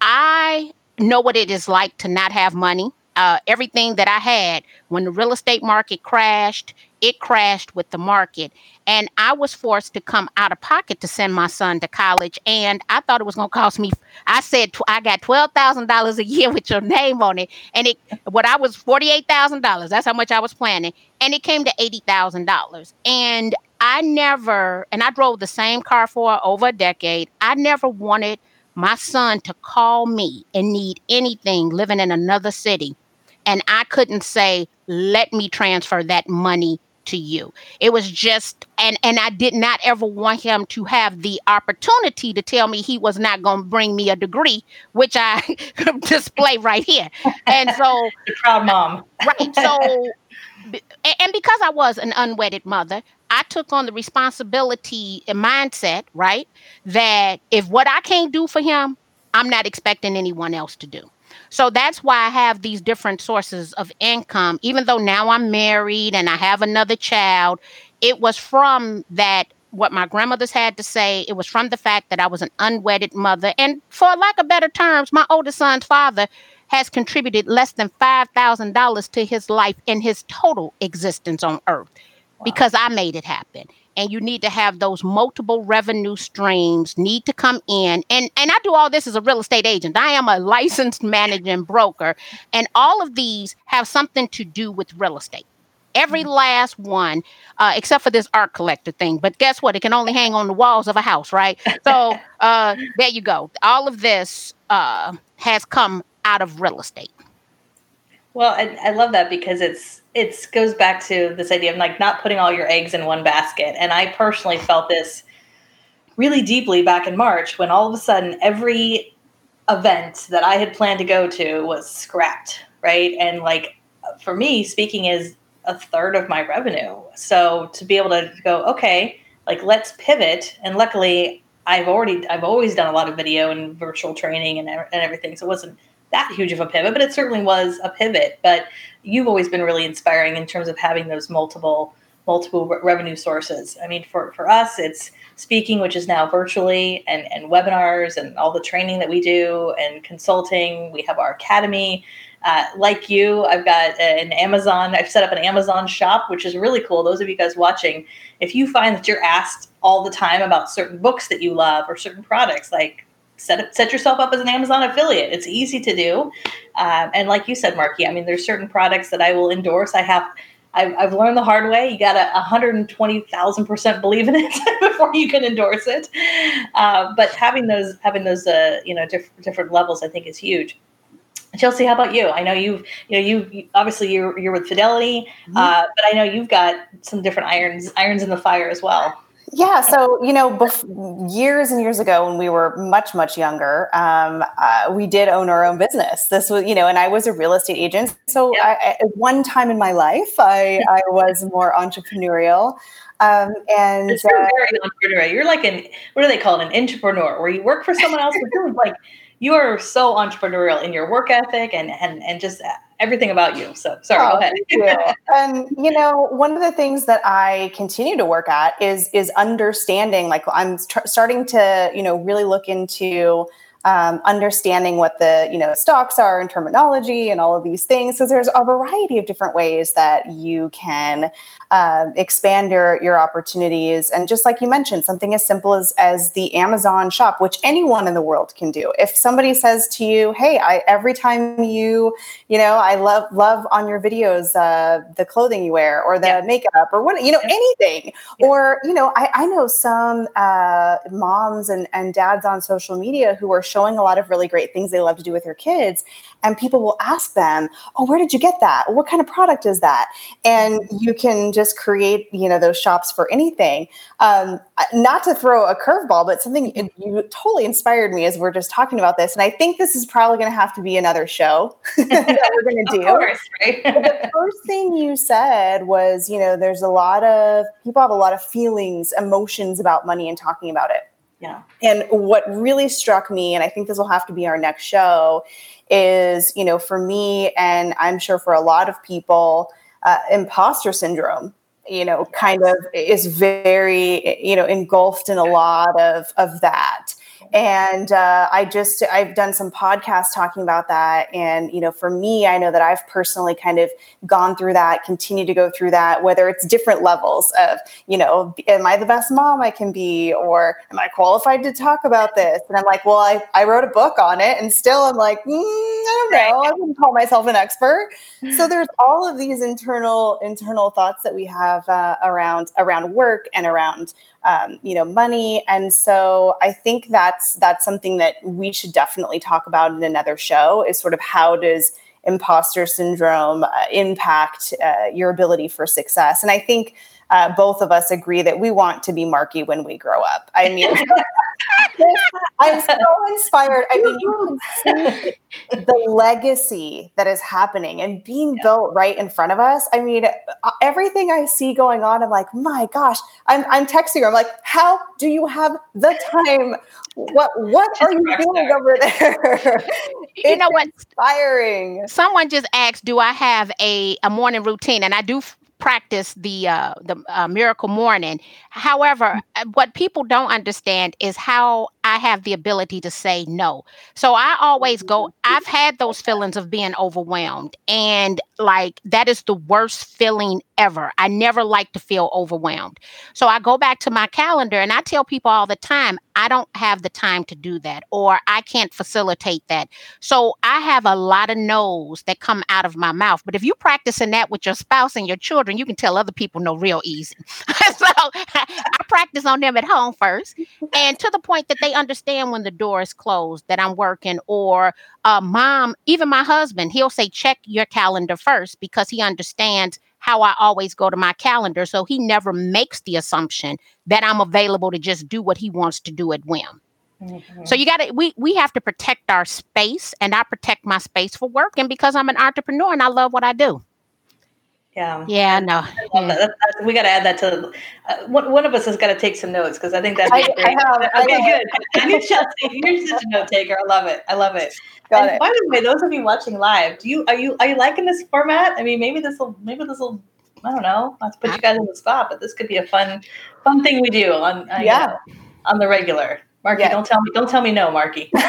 I know what it is like to not have money. Uh, everything that I had when the real estate market crashed. It crashed with the market, and I was forced to come out of pocket to send my son to college. And I thought it was going to cost me. I said I got twelve thousand dollars a year with your name on it, and it what I was forty eight thousand dollars. That's how much I was planning, and it came to eighty thousand dollars. And I never, and I drove the same car for over a decade. I never wanted my son to call me and need anything living in another city. And I couldn't say, let me transfer that money to you. It was just and and I did not ever want him to have the opportunity to tell me he was not going to bring me a degree, which I [LAUGHS] display right here. And so [LAUGHS] proud mom. right. So and because I was an unwedded mother, I took on the responsibility and mindset, right? That if what I can't do for him, I'm not expecting anyone else to do. So that's why I have these different sources of income. Even though now I'm married and I have another child, it was from that what my grandmothers had to say. It was from the fact that I was an unwedded mother. And for lack of better terms, my oldest son's father has contributed less than $5,000 to his life in his total existence on earth wow. because I made it happen. And you need to have those multiple revenue streams need to come in. And and I do all this as a real estate agent. I am a licensed managing broker. And all of these have something to do with real estate. Every mm-hmm. last one, uh, except for this art collector thing. But guess what? It can only hang on the walls of a house, right? So [LAUGHS] uh, there you go. All of this uh, has come out of real estate. Well, I, I love that because it's it goes back to this idea of like not putting all your eggs in one basket. And I personally felt this really deeply back in March when all of a sudden every event that I had planned to go to was scrapped, right? And like for me, speaking is a third of my revenue. So to be able to go, okay, like let's pivot. And luckily, I've already I've always done a lot of video and virtual training and and everything, so it wasn't that huge of a pivot, but it certainly was a pivot. But you've always been really inspiring in terms of having those multiple multiple re- revenue sources. I mean, for for us, it's speaking, which is now virtually, and and webinars, and all the training that we do, and consulting. We have our academy. Uh, like you, I've got an Amazon. I've set up an Amazon shop, which is really cool. Those of you guys watching, if you find that you're asked all the time about certain books that you love or certain products, like set set yourself up as an Amazon affiliate. It's easy to do, um, and like you said, Marki, I mean, there's certain products that I will endorse. I have. I've, I've learned the hard way. You got to 120,000 percent believe in it [LAUGHS] before you can endorse it. Uh, but having those having those uh, you know diff- different levels, I think, is huge. Chelsea, how about you? I know you've, you know, you, you obviously you're you're with Fidelity, mm-hmm. uh, but I know you've got some different irons irons in the fire as well. Yeah, so you know, bef- years and years ago, when we were much much younger, um, uh, we did own our own business. This was, you know, and I was a real estate agent. So I, I, at one time in my life, I, [LAUGHS] I was more entrepreneurial. Um, and you're uh, very entrepreneurial. You're like an what do they call it? An entrepreneur, where you work for someone else, but you're like you are so entrepreneurial in your work ethic and and and just everything about you. So sorry, oh, go ahead. you. And you know, one of the things that I continue to work at is is understanding. Like I'm tr- starting to you know really look into um, understanding what the you know stocks are and terminology and all of these things. So there's a variety of different ways that you can uh, expand your your opportunities. And just like you mentioned something as simple as as the amazon shop which anyone in the world can do. If somebody says to you hey I, every time you you know i love love on your videos uh, the clothing you wear or the yeah. makeup or what you know anything. Yeah. or you know i, I know some uh, moms and, and dads on social media who are showing a lot of really great things they love to do with their kids. And people will ask them, Oh, where did you get that? What kind of product is that? And you can just create, you know, those shops for anything. Um, not to throw a curveball, but something you totally inspired me as we're just talking about this. And I think this is probably going to have to be another show [LAUGHS] that we're going to do. Course, right? the first thing you said was, you know, there's a lot of people have a lot of feelings, emotions about money and talking about it. Yeah. And what really struck me, and I think this will have to be our next show, is, you know, for me, and I'm sure for a lot of people, uh, imposter syndrome you know kind of is very you know engulfed in a lot of of that and uh, i just i've done some podcasts talking about that. And you know for me i know that i've personally kind of gone through that continue to go through that whether it's different levels of you know am i the best mom i can be? Or am i qualified to talk about this? And i'm like well i, I wrote a book on it. And still i'm like mm, i don't know. I wouldn't call myself an expert. So [LAUGHS] there's all of these internal internal thoughts that we have uh, around around work and around um, you know money. And so i think that's that's something that we should definitely talk about in another show is sort of how does imposter syndrome uh, impact uh, your ability for success. And i think uh, both of us agree that we want to be Marki when we grow up. I mean, [LAUGHS] I'm so inspired. I mean, you can see the legacy that is happening and being yeah. built right in front of us. I mean, uh, everything I see going on, I'm like, my gosh, I'm, I'm texting her. I'm like, how do you have the time? What what are you doing over there? [LAUGHS] you know what? Inspiring. Someone just asked, "Do I have a a morning routine?" And I do practice the uh, the uh, miracle morning. However, mm. uh, what people don't understand is how I have the ability to say no. So I always go. I've had those feelings of being overwhelmed, and like that is the worst feeling ever. I never like to feel overwhelmed. So I go back to my calendar and I tell people all the time, I don't have the time to do that, or I can't facilitate that. So I have a lot of no's that come out of my mouth. But if you're practicing that with your spouse and your children, you can tell other people no real easy. [LAUGHS] so [LAUGHS] I practice on them at home first, and to the point that they understand when the door is closed that I'm working, or uh, mom, even my husband, he'll say, check your calendar first because he understands how I always go to my calendar. So he never makes the assumption that I'm available to just do what he wants to do at whim. Mm-hmm. So you got to we we have to protect our space, and I protect my space for work, and because I'm an entrepreneur and I love what I do. Yeah. Yeah, no. Yeah. That. we got to add that to uh, one, one of us has got to take some notes because I think that's I, I have, okay, I good. I need Chelsea. You're such a note taker. I love it. I love it. Got and it. By the way, those of you watching live, do you are you are you liking this format? I mean, maybe this will maybe this will I don't know. Not to put you guys on the spot, but this could be a fun fun thing we do on uh, yeah you know, on the regular. Marki, yeah. don't tell me don't tell me no, Marki. [LAUGHS]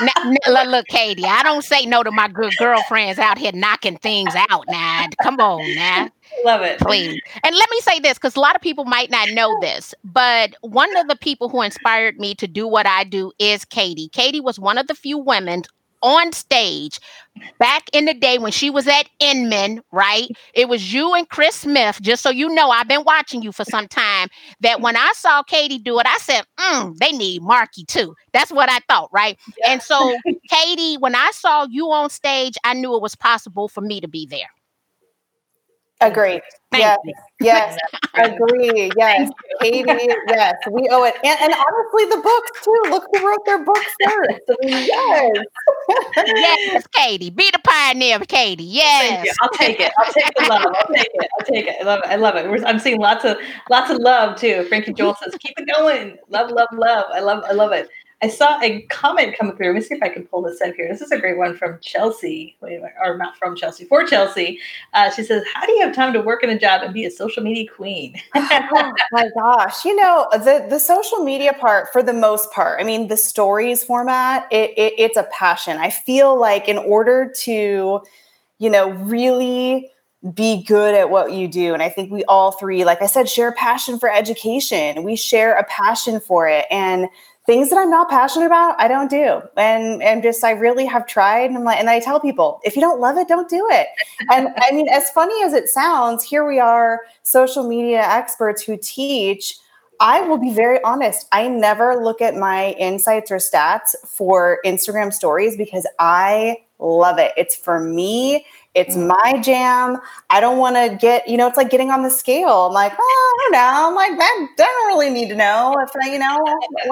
look, look, Katie, I don't say no to my good girlfriends out here knocking things out now. Come on now. Love it. Please. And let me say this because a lot of people might not know this, but one of the people who inspired me to do what I do is Katie. Katie was one of the few women on stage back in the day when she was at Inman, right? It was you and Chris Smith, just so you know, I've been watching you for some time. That when I saw Katie do it, I said, mm, they need Marki too. That's what I thought, right? Yeah. And so, [LAUGHS] Katie, when I saw you on stage, I knew it was possible for me to be there. Agreed. Thank yes. You. [LAUGHS] Yes. Agree. Yes. Katie, yes. We owe it. And, and, honestly, the books too. Look who wrote their books first. I mean, yes. yes, Katie. Be the pioneer, Katie. Yes. I'll take it. I'll take the love. I'll take it. I'll take it. I love it. I love it. I'm seeing lots of lots of love too. Frankie Joel says, keep it going. Love, love, love. I love I love it. I saw a comment come through. Let me see if I can pull this up here. This is a great one from Chelsea, or not from Chelsea, for Chelsea. Uh, she says, How do you have time to work in a job and be a social media queen? [LAUGHS] [LAUGHS] oh my gosh. You know, the, the social media part, for the most part, I mean, the stories format, it, it, it's a passion. I feel like in order to, you know, really be good at what you do. And I think we all three, like I said, share a passion for education. We share a passion for it. And things that I'm not passionate about, I don't do. And and just I really have tried and I'm like and I tell people, if you don't love it, don't do it. [LAUGHS] and I mean, as funny as it sounds, here we are, social media experts who teach. I will be very honest. I never look at my insights or stats for Instagram stories because I love it. It's for me. It's mm. my jam. I don't want to get, you know, it's like getting on the scale. I'm like, oh, I don't know. I'm like, I don't really need to know if I, you know,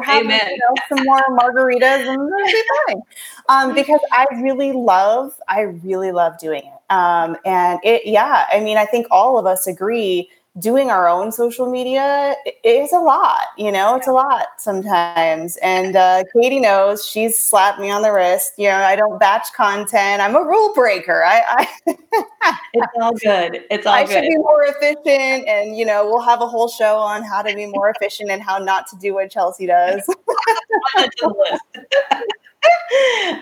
have you know, some more margaritas and it'll be fine. Um, because I really love, I really love doing it. Um, and it, yeah, I mean, I think all of us agree doing our own social media is a lot, you know, it's a lot sometimes. And uh, Katie knows she's slapped me on the wrist. You know, I don't batch content. I'm a rule breaker. I, I [LAUGHS] it's all good. It's all good. I good. should be more efficient. And, you know, we'll have a whole show on how to be more efficient and how not to do what Chelsea does. [LAUGHS] [LAUGHS]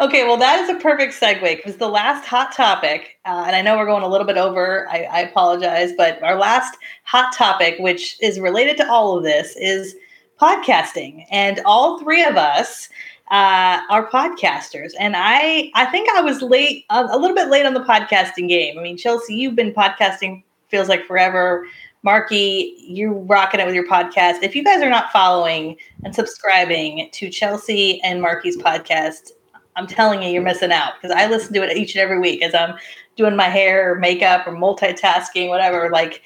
okay, well, that is a perfect segue because the last hot topic, uh, and I know we're going a little bit over, I, I, apologize, but our last hot topic, which is related to all of this, is podcasting. And all three of us uh, are podcasters. And I, I think I was late, uh, a little bit late on the podcasting game. I mean, Chelsea, you've been podcasting feels like forever. Marki, you're rocking it with your podcast. If you guys are not following and subscribing to Chelsea and Marki's podcast, I'm telling you, you're missing out because I listen to it each and every week as I'm doing my hair or makeup or multitasking, whatever. Like,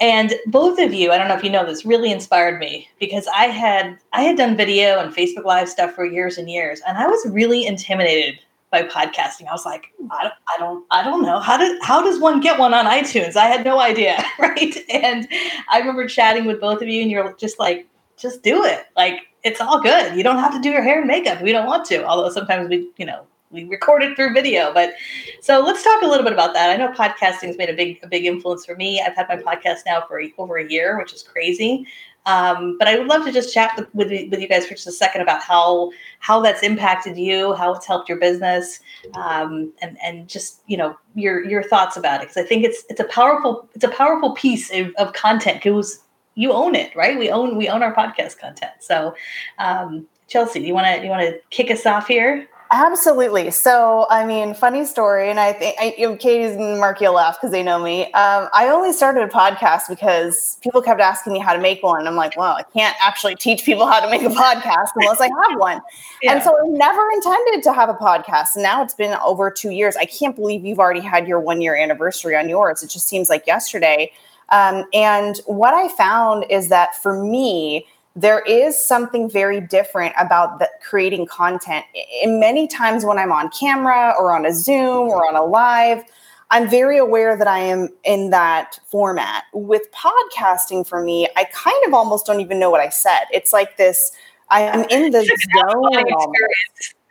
and both of you, I don't know if you know this, really inspired me because I had I had done video and Facebook Live stuff for years and years, and I was really intimidated by podcasting. I was like, I don't, I don't, I don't know how did how does one get one on iTunes? I had no idea, [LAUGHS] right? And I remember chatting with both of you, and you're just like, just do it. Like it's all good. You don't have to do your hair and makeup. We don't want to. Although sometimes we, you know, we record it through video. But so let's talk a little bit about that. I know podcasting has made a big a big influence for me. I've had my podcast now for over a year, which is crazy. Um, but I would love to just chat with, with, you guys for just a second about how how that's impacted you, how it's helped your business, um, and and just you know your your thoughts about it because I think it's it's a powerful it's a powerful piece of, of content because you own it, right? We own we own our podcast content. So, um, Chelsea, do you want to you want to kick us off here? Absolutely. So, I mean, funny story, and I think I, you know, Katie's and Marki laugh because they know me. Um, I only started a podcast because people kept asking me how to make one. I'm like, well, I can't actually teach people how to make a podcast unless I have one. [LAUGHS] Yeah. And so, I never intended to have a podcast. And now it's been over two years. I can't believe you've already had your one year anniversary on yours. It just seems like yesterday. Um, and what I found is that for me, there is something very different about the, creating content. In many times when I'm on camera or on a Zoom or on a live, I'm very aware that I am in that format. With podcasting for me, I kind of almost don't even know what I said. It's like this I'm in the [LAUGHS] zone.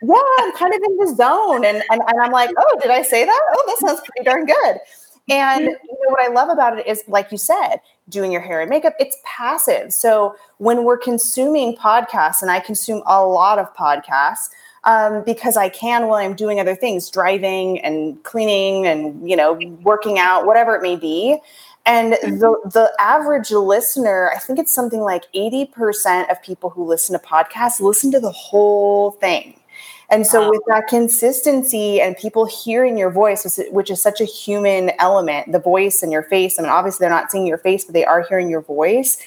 Yeah, I'm kind of in the zone. And, and, and I'm like, oh, did I say that? Oh, that sounds pretty darn good. And you know, what I love about it is, like you said, doing your hair and makeup, it's passive. So when we're consuming podcasts, and I consume a lot of podcasts um, because I can while I'm doing other things, driving and cleaning and you know working out, whatever it may be. And mm-hmm. the the average listener, I think it's something like eighty percent of people who listen to podcasts listen to the whole thing. And so, wow. with that consistency and people hearing your voice, which is such a human element, the voice and your face, I mean, obviously they're not seeing your face, but they are hearing your voice.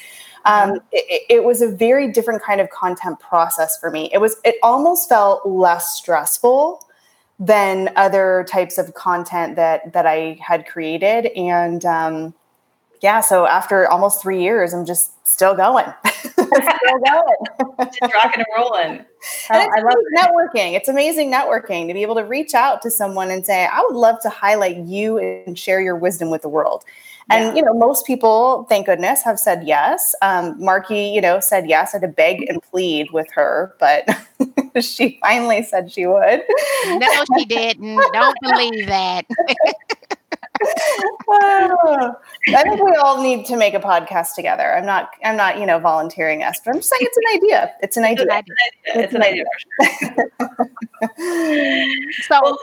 Um, it, it, was a very different kind of content process for me. It was, it almost felt less stressful than other types of content that that I had created, and um, yeah, so after almost three years, I'm just still going. [LAUGHS] still going. just rocking and rolling. And it's I love networking. It's amazing networking to be able to reach out to someone and say, I would love to highlight you and share your wisdom with the world. And yeah. you know, most people, thank goodness, have said yes. Um, Marki, you know, said yes. I had to beg and plead with her, but [LAUGHS] she finally said she would. No, she didn't. Don't believe that. [LAUGHS] I think we all need to make a podcast together. I'm not, I'm not, you know, volunteering us, but I'm just saying it's an idea. It's an idea. It's an idea. It's an idea. so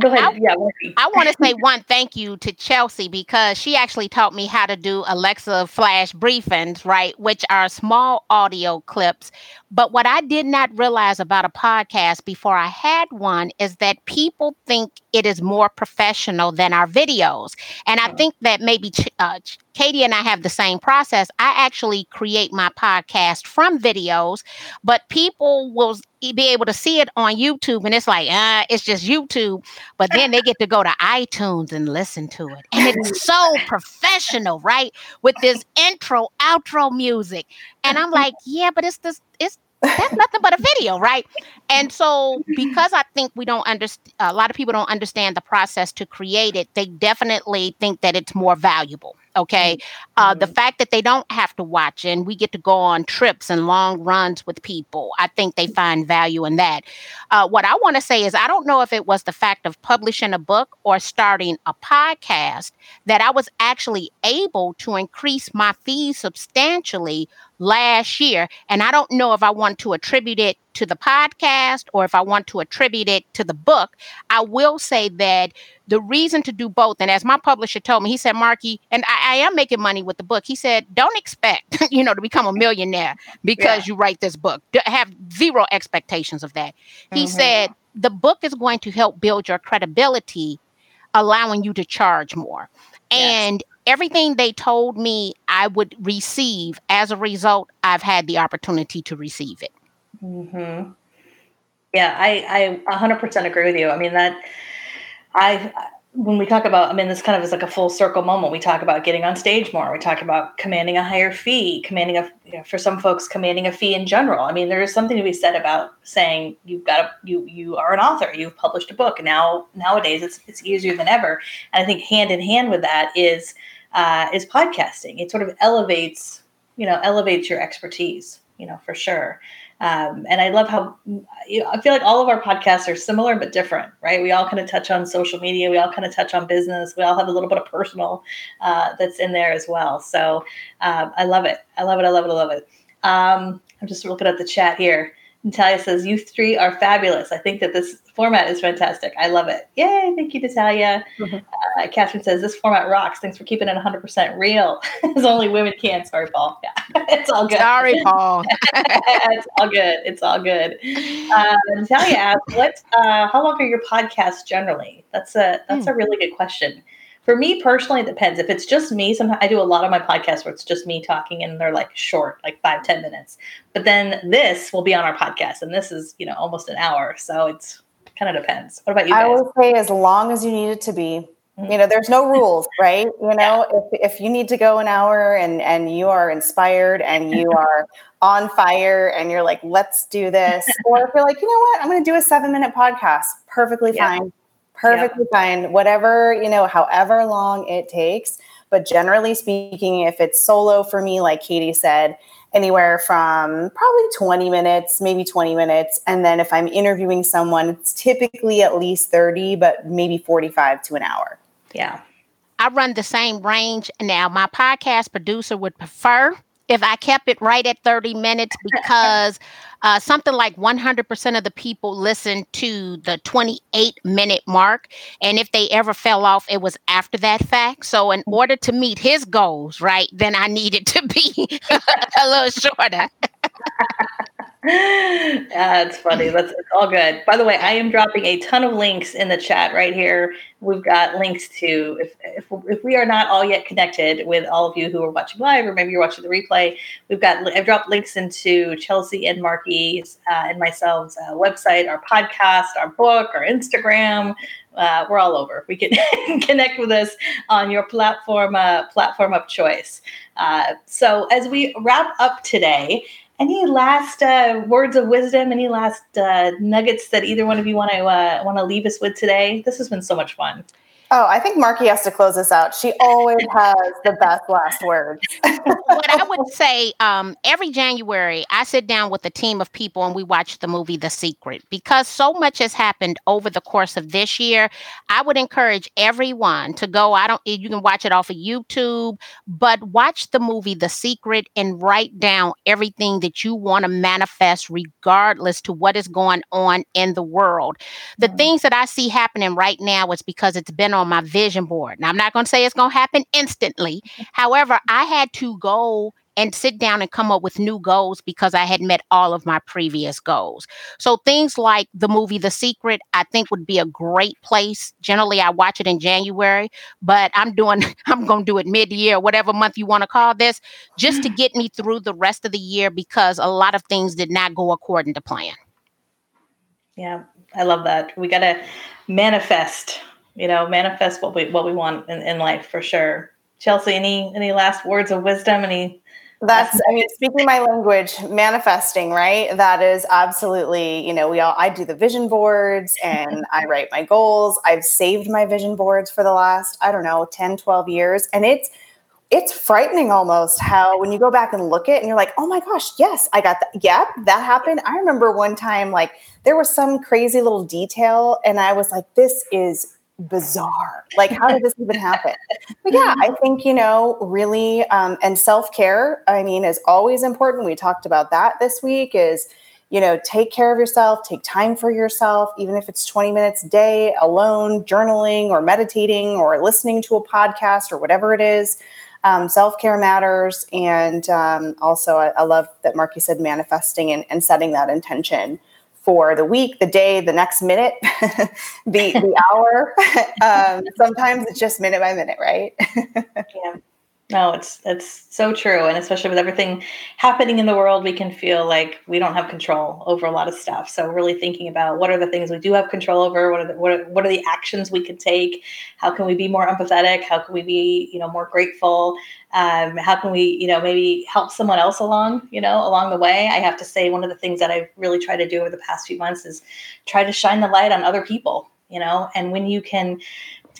Go ahead. I, yeah. I want to say one thank you to Chelsea because she actually taught me how to do Alexa flash briefings, right? Which are small audio clips. But what I did not realize about a podcast before I had one is that people think it is more professional than our videos. And I think that maybe uh, Katie and I have the same process. I actually create my podcast from videos, but people will be able to see it on YouTube and it's like, uh, it's just YouTube. But then they get to go to iTunes and listen to it. And it's [LAUGHS] so professional, right? With this intro, outro music. And I'm like, yeah, but it's this, it's that's nothing but a video, right? And so, because I think we don't understand, a lot of people don't understand the process to create it, they definitely think that it's more valuable. Okay. Mm-hmm. Uh, mm-hmm. The fact that they don't have to watch and we get to go on trips and long runs with people, I think they find value in that. Uh, what I want to say is, I don't know if it was the fact of publishing a book or starting a podcast that I was actually able to increase my fees substantially last year. And I don't know if I want to attribute it to the podcast or if I want to attribute it to the book. I will say that the reason to do both, and as my publisher told me, he said, Marki, and I, I am making money with the book. He said, don't expect, [LAUGHS] you know, to become a millionaire because yeah. you write this book. Have zero expectations of that. He mm-hmm. said, the book is going to help build your credibility, allowing you to charge more. Yes. And everything they told me I would receive as a result, I've had the opportunity to receive it. Mm-hmm. Yeah, I, I 100% agree with you. I mean, that I, when we talk about, I mean, this kind of is like a full circle moment. We talk about getting on stage more. We talk about commanding a higher fee, commanding a, you know, for some folks, commanding a fee in general. I mean, there is something to be said about saying you've got a, you, you are an author, you've published a book. Now, nowadays it's, it's easier than ever. And I think hand in hand with that is, uh, is podcasting. It sort of elevates, you know, elevates your expertise, you know, for sure. Um, and I love how you know, I feel like all of our podcasts are similar but different, right? We all kind of touch on social media, we all kind of touch on business, we all have a little bit of personal uh, that's in there as well. So um, I love it. I love it. I love it. I love it. Um, I'm just looking at the chat here. Natalia says, You three are fabulous. I think that this format is fantastic. I love it. Yay. Thank you, Natalia. Mm-hmm. Uh, Catherine says, This format rocks. Thanks for keeping it 100% real. [LAUGHS] As only women can. Sorry, Paul. Yeah, [LAUGHS] it's all good. Sorry, Paul. [LAUGHS] it's all good. It's all good. Uh, Natalia asked, What, uh, how long are your podcasts generally? That's a, that's mm. a really good question. For me personally, it depends. If it's just me, sometimes I do a lot of my podcasts where it's just me talking and they're like short, like five ten minutes. But then this will be on our podcast, and this is, you know, almost an hour. So it's kind of depends. What about you? Guys? I would say as long as you need it to be. Mm-hmm. You know, there's no rules, right? You know, yeah. if, if you need to go an hour and and you are inspired and you [LAUGHS] are on fire and you're like, let's do this, or if you're like, you know what, I'm going to do a seven minute podcast, perfectly yeah. fine perfectly yeah. fine whatever you know however long it takes. But generally speaking if it's solo for me like katie said anywhere from probably 20 minutes maybe 20 minutes. And then if i'm interviewing someone it's typically at least 30 but maybe 45 to an hour. Yeah. I run the same range. Now my podcast producer would prefer if I kept it right at 30 minutes [LAUGHS] because uh, something like 100% of the people listen to the 28 minute mark. And if they ever fell off, it was after that fact. So, in order to meet his goals, right, then I needed to be [LAUGHS] a little shorter. [LAUGHS] [LAUGHS] That's funny. That's all good. By the way, I am dropping a ton of links in the chat right here. We've got links to if if, if we are not all yet connected with all of you who are watching live, or maybe you're watching the replay. We've got I've dropped links into Chelsea and Marki's uh, and myself's uh, website, our podcast, our book, our Instagram. Uh, we're all over. We can [LAUGHS] connect with us on your platform uh, platform of choice. Uh, so as we wrap up today any last uh, words of wisdom? Any last uh, nuggets that either one of you want to uh, want to leave us with today? This has been so much fun Oh, I think Marki has to close us out. She always [LAUGHS] has the best last words. what I would say, um, every January, I sit down with a team of people and we watch the movie The Secret because so much has happened over the course of this year. I would encourage everyone to go. I don't. You can watch it off of YouTube, but watch the movie The Secret and write down everything that you want to manifest, regardless to what is going on in the world. The mm-hmm. things that I see happening right now is because it's been on my vision board. Now, I'm not going to say it's going to happen instantly. However, I had to go and sit down and come up with new goals because I had met all of my previous goals. So things like the movie The Secret, I think would be a great place. Generally, I watch it in January, but I'm doing [LAUGHS] I'm going to do it mid-year, whatever month you want to call this, just to mm. get me through the rest of the year because a lot of things did not go according to plan. Yeah, I love that. We got to manifest you know, manifest what we what we want in, in life for sure. Chelsea, any any last words of wisdom? Any that's I mean, speaking my language, manifesting, right? That is absolutely, you know, we all I do the vision boards and I write my goals. I've saved my vision boards for the last, I don't know, 10, 12 years. And it's it's frightening almost how when you go back and look at it and you're like, oh my gosh, yes, I got that. Yep, that happened. I remember one time like there was some crazy little detail, and I was like, this is bizarre. Like, how did this even happen? But yeah, I [LAUGHS] think, you know, really, um, and self care, I mean, is always important. We talked about that this week is, you know, take care of yourself, take time for yourself, even if it's 20 minutes a day alone, journaling or meditating or listening to a podcast or whatever it is. Um, self care matters. And um, also, I, I, love that Marki said manifesting and, and setting that intention for the week, the day, the next minute, [LAUGHS] the the hour. [LAUGHS] um, sometimes it's just minute by minute, right? [LAUGHS] yeah. No, it's it's so true, and especially with everything happening in the world, we can feel like we don't have control over a lot of stuff. So, really thinking about what are the things we do have control over, what are the, what are, what are the actions we can take, how can we be more empathetic, how can we be you know more grateful, um, how can we you know maybe help someone else along you know along the way. I have to say one of the things that I've really tried to do over the past few months is try to shine the light on other people you know and when you can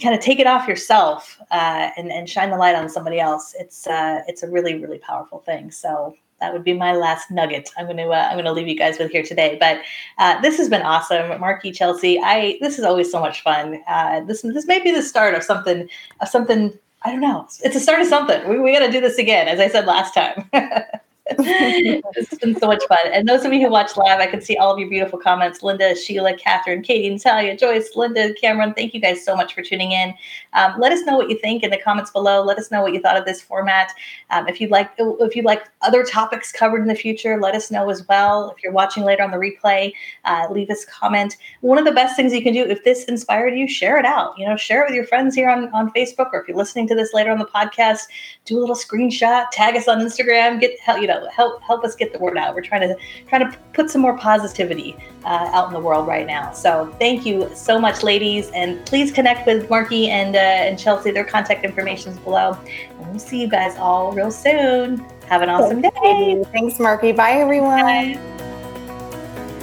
kind of take it off yourself uh, and, and shine the light on somebody else. It's uh, it's a really really powerful thing. So that would be my last nugget. I'm going to uh, I'm going to leave you guys with here today. But uh, this has been awesome, Marki Chelsea. I this is always so much fun. Uh, this this may be the start of something of something. I don't know. It's a start of something. We, we got to do this again, as I said last time. [LAUGHS] it's been so much fun. And those of you who watch live, I can see all of your beautiful comments. Linda, Sheila, Catherine, Katie, Natalia, Joyce, Linda, Cameron, thank you guys so much for tuning in. Um, let us know what you think in the comments below. Let us know what you thought of this format. Um, if you'd like, if you'd like other topics covered in the future, let us know as well. If you're watching later on the replay, uh, leave us a comment. One of the best things you can do, if this inspired you, share it out. You know, share it with your friends here on, on Facebook, or if you're listening to this later on the podcast, do a little screenshot, tag us on Instagram, get help, you know help help us get the word out. We're trying to trying to put some more positivity uh, out in the world right now. So thank you so much, ladies, and please connect with Marki and uh, and Chelsea. Their contact information is below. And we'll see you guys all real soon. Have an awesome day. Thanks, Marki. Bye, everyone. Bye.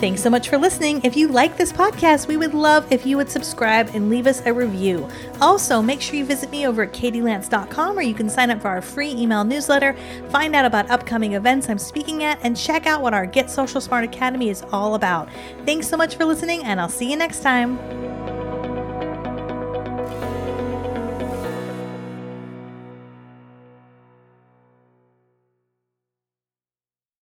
Thanks so much for listening. If you like this podcast, we would love if you would subscribe and leave us a review. Also, make sure you visit me over at katielance.com where you can sign up for our free email newsletter, find out about upcoming events I'm speaking at, and check out what our Get Social Smart Academy is all about. Thanks so much for listening, and I'll see you next time.